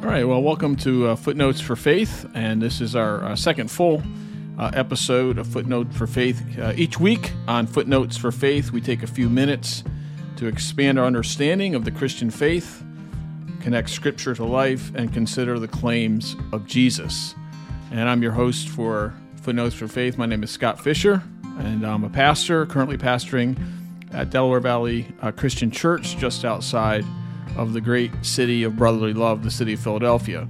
All right, well, welcome to uh, Footnotes for Faith, and this is our uh, second full uh, episode of Footnote for Faith. Uh, each week on Footnotes for Faith, we take a few minutes to expand our understanding of the Christian faith, connect Scripture to life, and consider the claims of Jesus. And I'm your host for Footnotes for Faith. My name is Scott Fisher, and I'm a pastor, currently pastoring at Delaware Valley uh, Christian Church just outside of the great city of brotherly love, the city of Philadelphia.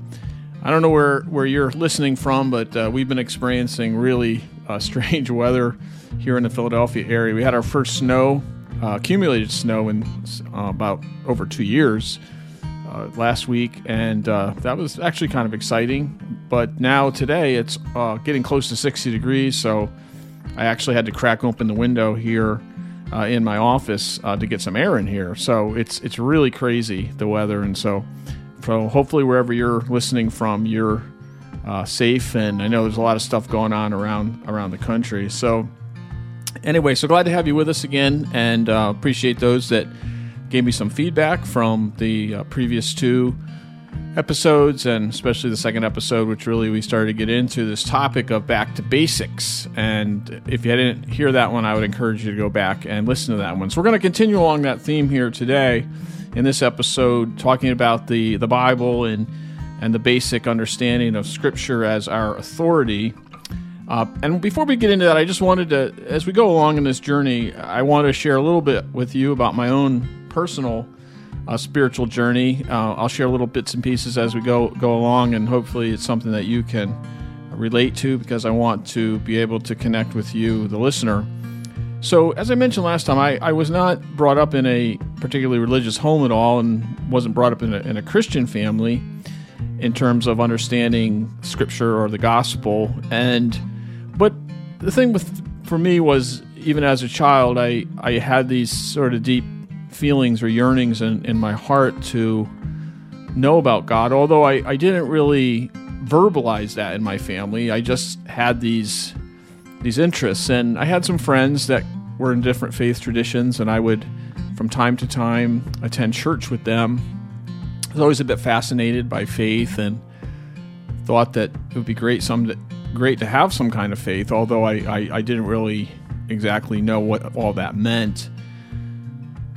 I don't know where, where you're listening from, but uh, we've been experiencing really uh, strange weather here in the Philadelphia area. We had our first snow, uh, accumulated snow, in uh, about over two years uh, last week, and uh, that was actually kind of exciting. But now today it's getting close to 60 degrees, so I actually had to crack open the window here uh, in my office uh, to get some air in here. So it's it's really crazy the weather, and so so hopefully wherever you're listening from, you're uh, safe. And I know there's a lot of stuff going on around around the country. So anyway, so glad to have you with us again, and uh, appreciate those that gave me some feedback from the uh, previous two episodes, and especially the second episode, which really we started to get into this topic of back to basics. And if you didn't hear that one, I would encourage you to go back and listen to that one. So we're going to continue along that theme here today in this episode, talking about the the Bible and and the basic understanding of Scripture as our authority. Uh, and before we get into that, I just wanted to, as we go along in this journey, I want to share a little bit with you about my own personal uh, spiritual journey. Uh, I'll share little bits and pieces as we go go along, and hopefully it's something that you can relate to because I want to be able to connect with you, the listener. So, as I mentioned last time, I, I was not brought up in a particularly religious home at all and wasn't brought up in a, in a Christian family in terms of understanding scripture or the gospel. And, but the thing with, for me was, even as a child, I, I had these sort of deep feelings or yearnings in, in my heart to know about God, although I, I didn't really verbalize that in my family. I just had these these interests, and I had some friends that were in different faith traditions, and I would, from time to time, attend church with them. I was always a bit fascinated by faith, and thought that it would be great some great to have some kind of faith, although I, I, I didn't really exactly know what all that meant.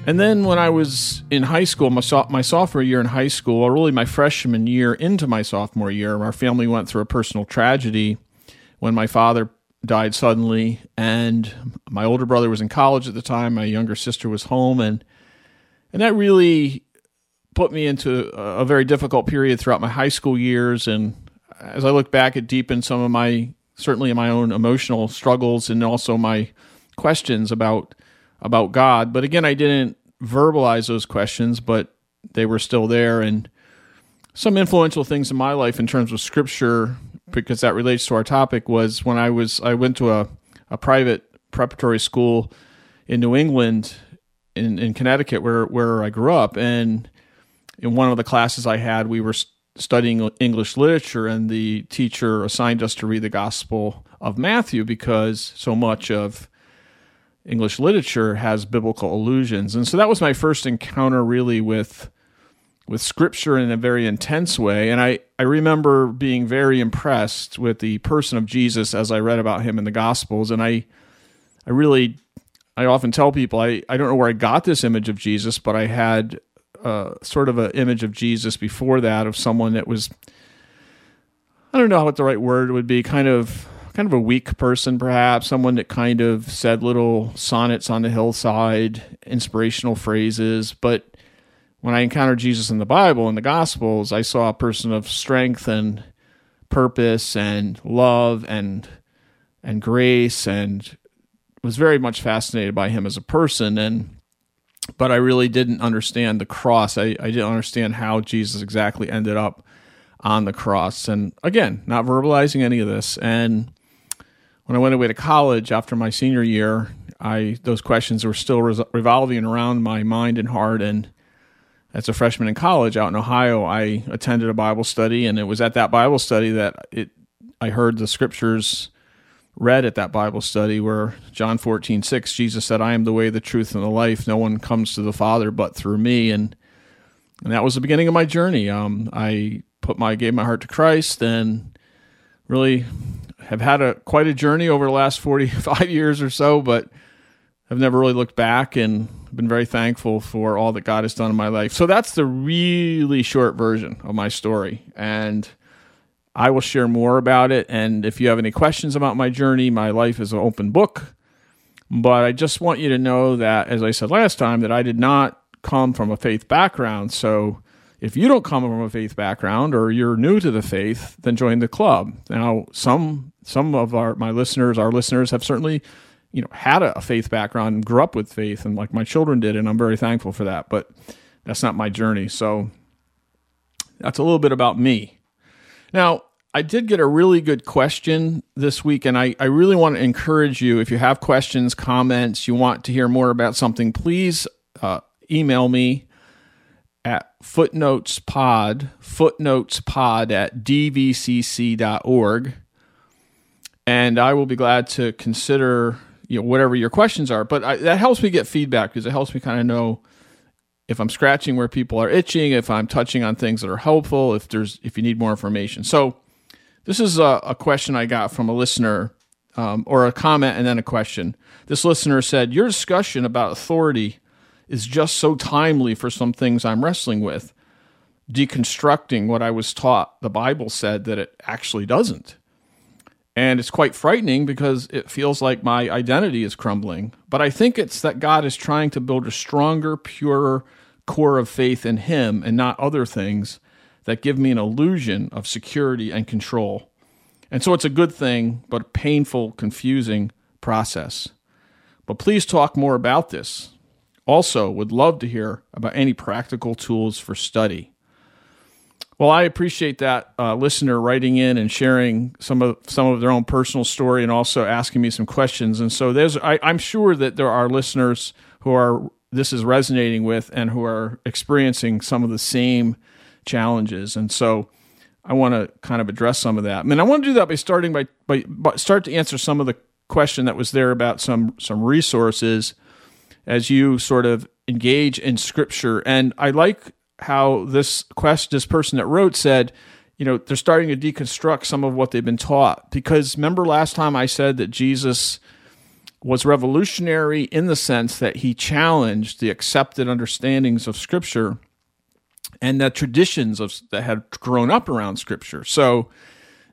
And then when I was in high school, my, so- my sophomore year in high school, or really my freshman year into my sophomore year, our family went through a personal tragedy when my father died suddenly, and my older brother was in college at the time. My younger sister was home, and and that really put me into a, a very difficult period throughout my high school years. And as I look back, it deepened some of my certainly my own emotional struggles and also my questions about about God. But again, I didn't verbalize those questions, but they were still there. And some influential things in my life in terms of scripture, because that relates to our topic, was when I was I went to a, a private preparatory school in New England in, in Connecticut where where I grew up and in one of the classes I had we were studying English literature and the teacher assigned us to read the Gospel of Matthew because so much of English literature has biblical allusions. And so that was my first encounter really with with scripture in a very intense way. And I, I remember being very impressed with the person of Jesus as I read about him in the Gospels. And I I really I often tell people I, I don't know where I got this image of Jesus, but I had uh, sort of an image of Jesus before that of someone that was I don't know what the right word would be, kind of kind of a weak person, perhaps, someone that kind of said little sonnets on the hillside, inspirational phrases. But when I encountered Jesus in the Bible and the Gospels, I saw a person of strength and purpose and love and and grace and was very much fascinated by him as a person and but I really didn't understand the cross. I, I didn't understand how Jesus exactly ended up on the cross. And again, not verbalizing any of this. And when I went away to college after my senior year, I those questions were still revolving around my mind and heart. And as a freshman in college out in Ohio, I attended a Bible study, and it was at that Bible study that it I heard the scriptures read at that Bible study where John 14, 6, Jesus said, I am the way, the truth, and the life. No one comes to the Father but through me. And and that was the beginning of my journey. Um, I put my gave my heart to Christ and really have had a quite a journey over the last 45 years or so, but I've never really looked back and been very thankful for all that God has done in my life. So that's the really short version of my story. And I will share more about it. And if you have any questions about my journey, my life is an open book. But I just want you to know that, as I said last time, that I did not come from a faith background. So if you don't come from a faith background or you're new to the faith, then join the club. Now, some some of our my listeners, our listeners have certainly, you know, had a, faith background and grew up with faith and like my children did, and I'm very thankful for that. But that's not my journey. So that's a little bit about me. Now, I did get a really good question this week, and I, I really want to encourage you if you have questions, comments, you want to hear more about something, please uh, email me footnotespod, footnotespod at dvcc.org. And I will be glad to consider you know whatever your questions are. But I, that helps me get feedback because it helps me kind of know if I'm scratching where people are itching, if I'm touching on things that are helpful, if there's if you need more information. So this is a, a question I got from a listener, um, or a comment and then a question. This listener said, "Your discussion about authority is just so timely for some things I'm wrestling with, deconstructing what I was taught the Bible said that it actually doesn't." And it's quite frightening because it feels like my identity is crumbling. But I think it's that God is trying to build a stronger, purer core of faith in Him and not other things that give me an illusion of security and control. And so it's a good thing, but a painful, confusing process. But please talk more about this. Also, would love to hear about any practical tools for study. Well, I appreciate that uh, listener writing in and sharing some of some of their own personal story, and also asking me some questions. And so, there's I, I'm sure that there are listeners who are this is resonating with and who are experiencing some of the same challenges. And so, I want to kind of address some of that. I mean, I want to do that by starting by, by, by start to answer some of the question that was there about some some resources as you sort of engage in scripture. And I like how this quest this person that wrote said, you know, they're starting to deconstruct some of what they've been taught. Because remember last time I said that Jesus was revolutionary in the sense that he challenged the accepted understandings of Scripture and the traditions of that had grown up around Scripture. So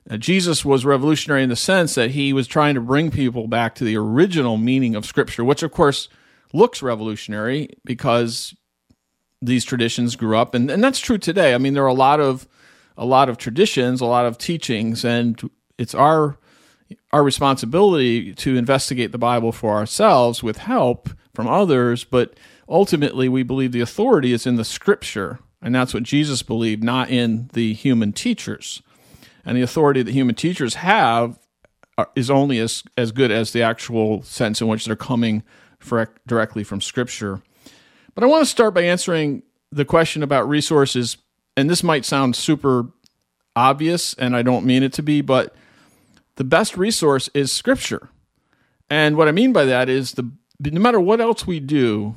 uh, Jesus was revolutionary in the sense that he was trying to bring people back to the original meaning of Scripture, which of course looks revolutionary because these traditions grew up and, and that's true today. I mean there are a lot of a lot of traditions, a lot of teachings, and it's our our responsibility to investigate the Bible for ourselves with help from others, but ultimately we believe the authority is in the scripture, and that's what Jesus believed, not in the human teachers. And the authority that human teachers have uh, is only as, as good as the actual sense in which they're coming for, directly from scripture. But I want to start by answering the question about resources, and this might sound super obvious, and I don't mean it to be, but the best resource is Scripture. And what I mean by that is the no matter what else we do,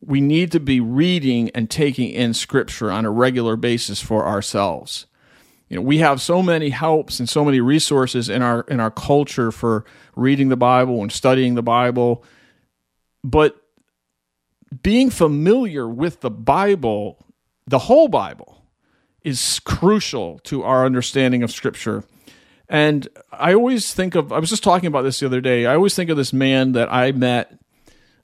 we need to be reading and taking in Scripture on a regular basis for ourselves. You know, we have so many helps and so many resources in our in our culture for reading the Bible and studying the Bible, but being familiar with the Bible, the whole Bible, is crucial to our understanding of Scripture. And I always think of, I was just talking about this the other day. I always think of this man that I met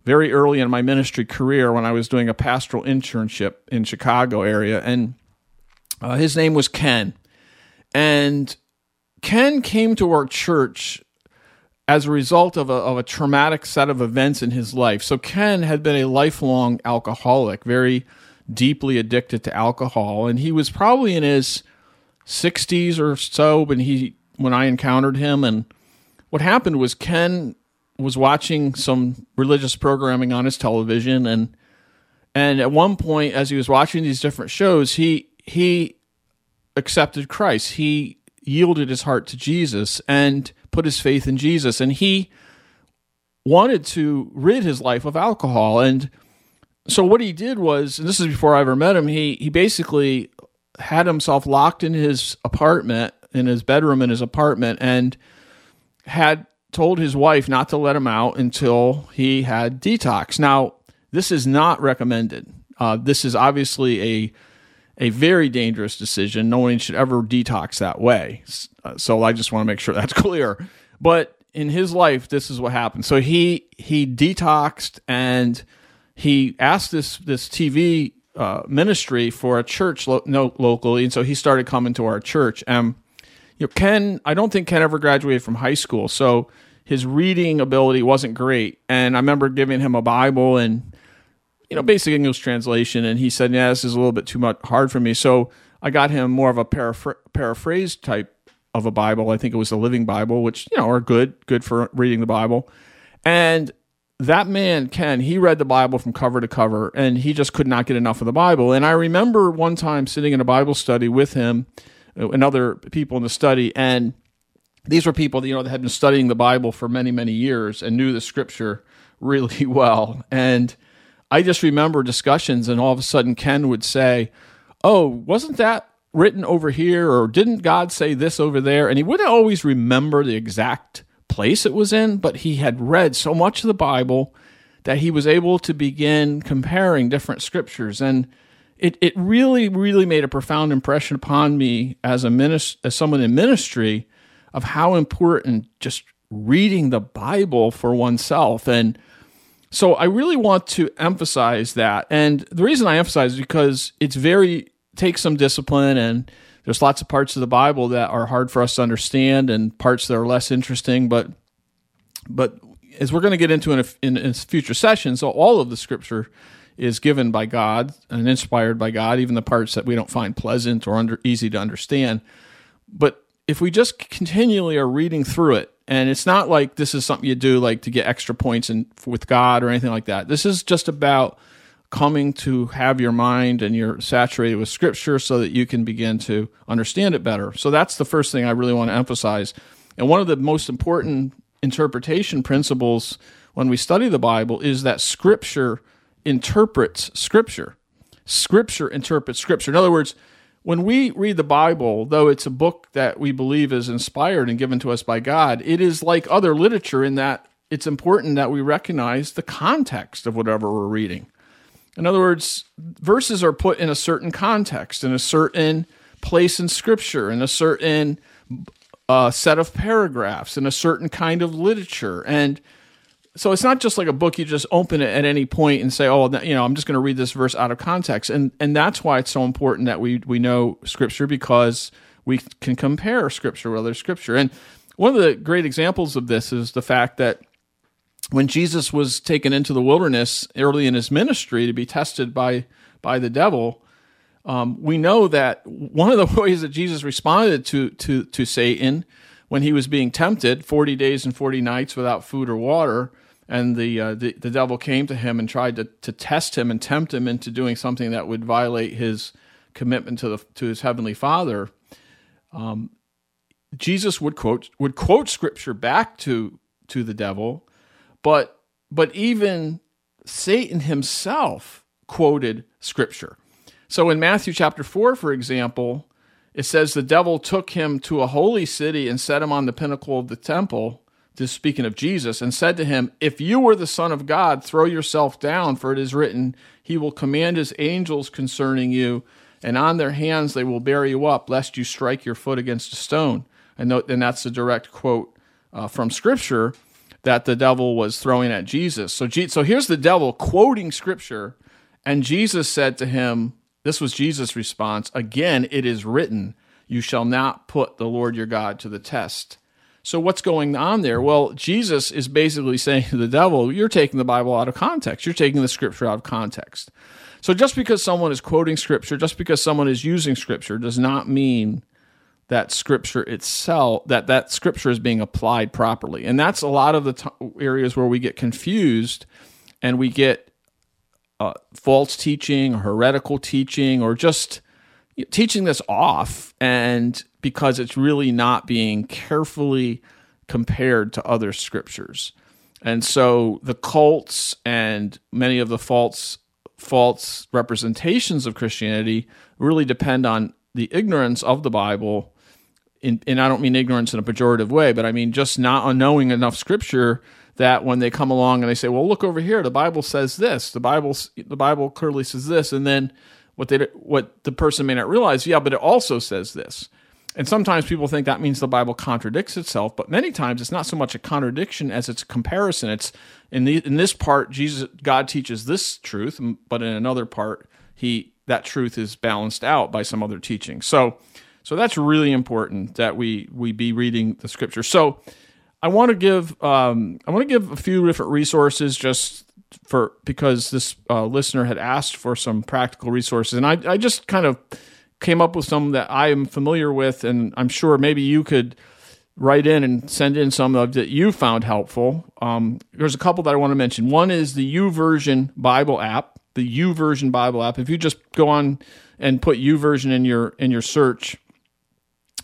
very early in my ministry career when I was doing a pastoral internship in Chicago area. And uh, his name was Ken. And Ken came to our church as a result of a, of a traumatic set of events in his life. So Ken had been a lifelong alcoholic, very deeply addicted to alcohol, and he was probably in his 60s or so when he when I encountered him. And what happened was Ken was watching some religious programming on his television, and and at one point, as he was watching these different shows, he he accepted Christ. He yielded his heart to Jesus, and put his faith in Jesus. And he wanted to rid his life of alcohol. And so what he did was, and this is before I ever met him, he, he basically had himself locked in his apartment, in his bedroom in his apartment, and had told his wife not to let him out until he had detox. Now, this is not recommended. Uh, this is obviously a a very dangerous decision. No one should ever detox that way. Uh, so I just want to make sure that's clear. But in his life, this is what happened. So he he detoxed and he asked this this TV uh, ministry for a church lo- no, locally, and so he started coming to our church. And you know, Ken, I don't think Ken ever graduated from high school, so his reading ability wasn't great. And I remember giving him a Bible and you know basic English translation, and he said, "Yeah, this is a little bit too much hard for me." So I got him more of a paraphr- paraphrase type of a Bible. I think it was the Living Bible, which you know are good, good for reading the Bible. And that man Ken, he read the Bible from cover to cover, and he just could not get enough of the Bible. And I remember one time sitting in a Bible study with him uh, and other people in the study, and these were people that you know that had been studying the Bible for many many years and knew the Scripture really well. And I just remember discussions, and all of a sudden Ken would say, "Oh, wasn't that written over here?" or "Didn't God say this over there?" And he wouldn't always remember the exact place it was in, but he had read so much of the Bible that he was able to begin comparing different scriptures and it, it really really made a profound impression upon me as a minis- as someone in ministry of how important just reading the Bible for oneself. And so I really want to emphasize that. And the reason I emphasize is because it's very takes some discipline and there's lots of parts of the Bible that are hard for us to understand and parts that are less interesting, but but as we're going to get into in, a, in, future sessions, so all of the scripture is given by God and inspired by God, even the parts that we don't find pleasant or under, easy to understand. But if we just continually are reading through it, and it's not like this is something you do like to get extra points and with God or anything like that. This is just about coming to have your mind and you're saturated with scripture so that you can begin to understand it better. So that's the first thing I really want to emphasize. And one of the most important interpretation principles when we study the Bible is that scripture interprets scripture. Scripture interprets scripture. In other words, when we read the Bible, though it's a book that we believe is inspired and given to us by God, it is like other literature in that it's important that we recognize the context of whatever we're reading. In other words, verses are put in a certain context, in a certain place in Scripture, in a certain uh, set of paragraphs, in a certain kind of literature. And so it's not just like a book you just open it at any point and say, "Oh, you know, I'm just going to read this verse out of context." And and that's why it's so important that we we know scripture because we can compare scripture with other scripture. And one of the great examples of this is the fact that when Jesus was taken into the wilderness early in his ministry to be tested by by the devil, um, we know that one of the ways that Jesus responded to to to Satan when he was being tempted, forty days and forty nights without food or water, and the, uh, the, the devil came to him and tried to, to test him and tempt him into doing something that would violate his commitment to the to his heavenly Father. Um, Jesus would quote would quote scripture back to to the devil, but but even Satan himself quoted scripture. So in Matthew chapter 4 for example, it says the devil took him to a holy city and set him on the pinnacle of the temple this speaking of Jesus, and said to him, If you were the Son of God, throw yourself down, for it is written, He will command His angels concerning you, and on their hands they will bear you up, lest you strike your foot against a stone. And, that's a direct quote uh, from Scripture that the devil was throwing at Jesus. So, so here's the devil quoting Scripture, and Jesus said to him, This was Jesus' response, Again, it is written, You shall not put the Lord your God to the test. So what's going on there? Well, Jesus is basically saying to the devil, you're taking the Bible out of context. You're taking the scripture out of context. So just because someone is quoting scripture, just because someone is using scripture does not mean that scripture itself that that scripture is being applied properly. And that's a lot of the t- areas where we get confused and we get uh, false teaching, heretical teaching, or just teaching this off and because it's really not being carefully compared to other scriptures. And so the cults and many of the false false representations of Christianity really depend on the ignorance of the Bible. In, and I don't mean ignorance in a pejorative way, but I mean just not knowing enough scripture that when they come along and they say, "Well, look over here, the Bible says this. The Bible the Bible clearly says this," and then what they what the person may not realize, yeah, but it also says this. And sometimes people think that means the Bible contradicts itself, but many times it's not so much a contradiction as it's a comparison. It's in the in this part, Jesus God teaches this truth, but in another part, he that truth is balanced out by some other teaching. So, so that's really important that we we be reading the scripture. So, I want to give um, I want to give a few different resources just for because this uh, listener had asked for some practical resources, and I I just kind of came up with some that I am familiar with, and I'm sure maybe you could write in and send in some of that you found helpful. Um, there's a couple that I want to mention. One is the YouVersion Bible app, the YouVersion Bible app. If you just go on and put YouVersion in your in your search,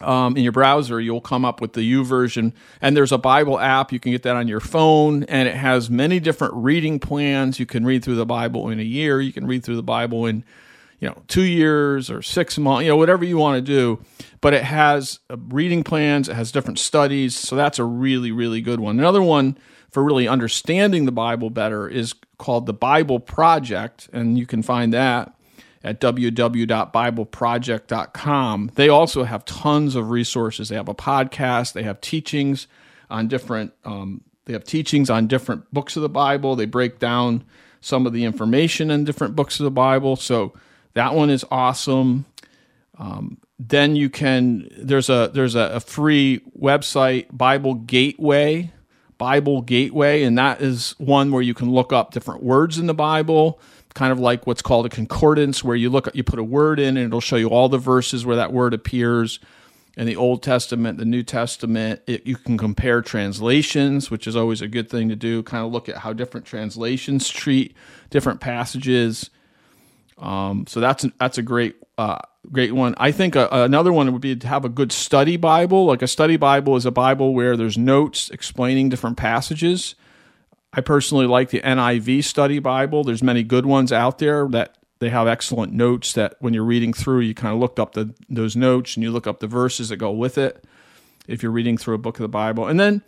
um, in your browser, you'll come up with the U YouVersion. And there's a Bible app. You can get that on your phone, and it has many different reading plans. You can read through the Bible in a year. You can read through the Bible in, you know, two years or six months. You know, whatever you want to do. But it has uh, reading plans. It has different studies. So that's a really, really good one. Another one for really understanding the Bible better is called the Bible Project, and you can find that at www.bibleproject.com. They also have tons of resources. They have a podcast, they have teachings on different um, they have teachings on different books of the Bible. They break down some of the information in different books of the Bible. So that one is awesome. Um, then you can there's a there's a, a free website Bible Gateway Bible Gateway, and that is one where you can look up different words in the Bible kind of like what's called a concordance, where you look, you put a word in, and it'll show you all the verses where that word appears in the Old Testament, the New Testament. It, you can compare translations, which is always a good thing to do. Kind of look at how different translations treat different passages. Um, so that's that's a great uh, great one. I think a, another one would be to have a good study Bible. Like a study Bible is a Bible where there's notes explaining different passages. I personally like the NIV Study Bible. There's many good ones out there that they have excellent notes that when you're reading through, you kind of look up the, those notes and you look up the verses that go with it if you're reading through a book of the Bible. And then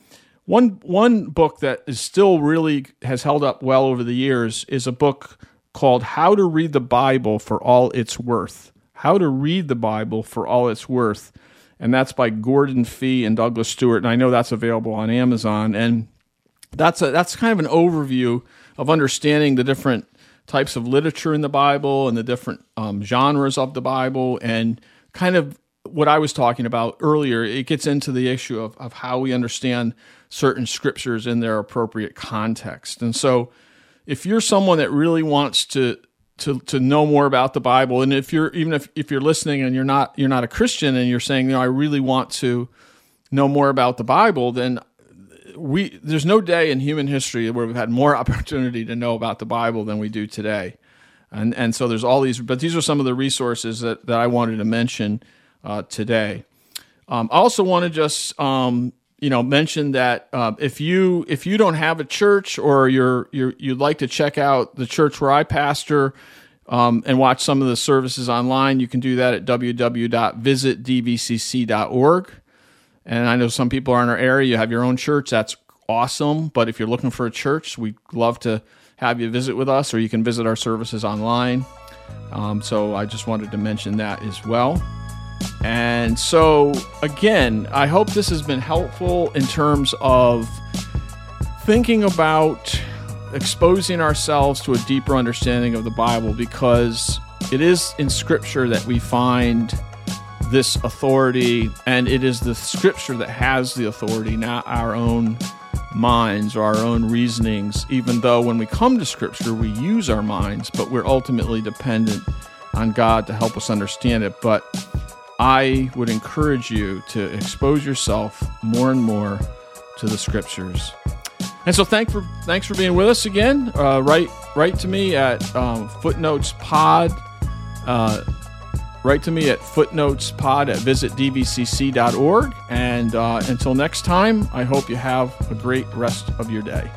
one one book that is still really has held up well over the years is a book called How to Read the Bible for All It's Worth. How to Read the Bible for All It's Worth. And that's by Gordon Fee and Douglas Stuart. And I know that's available on Amazon. And that's a, that's kind of an overview of understanding the different types of literature in the Bible and the different um, genres of the Bible and kind of what I was talking about earlier. It gets into the issue of, of how we understand certain scriptures in their appropriate context. And so, if you're someone that really wants to to to know more about the Bible, and if you're even if, if you're listening and you're not you're not a Christian and you're saying, you know, I really want to know more about the Bible, then we there's no day in human history where we've had more opportunity to know about the Bible than we do today. And and so there's all these, but these are some of the resources that, that I wanted to mention uh, today. Um, I also want to just um, you know mentioned that uh, if you if you don't have a church or you're, you're you'd like to check out the church where I pastor. Um, and watch some of the services online. You can do that at www.visitdvcc.org. And I know some people are in our area. You have your own church. That's awesome. But if you're looking for a church, we'd love to have you visit with us, or you can visit our services online. Um, so I just wanted to mention that as well. And so, again, I hope this has been helpful in terms of thinking about exposing ourselves to a deeper understanding of the Bible because it is in Scripture that we find this authority, and it is the scripture that has the authority, not our own minds or our own reasonings, even though when we come to scripture, we use our minds, but we're ultimately dependent on God to help us understand it. But I would encourage you to expose yourself more and more to the scriptures. And so, thank for thanks for being with us again. Uh, write write to me at um, footnotes pod. Uh, write to me at footnotespod at visitdvcc.org. And uh, until next time, I hope you have a great rest of your day.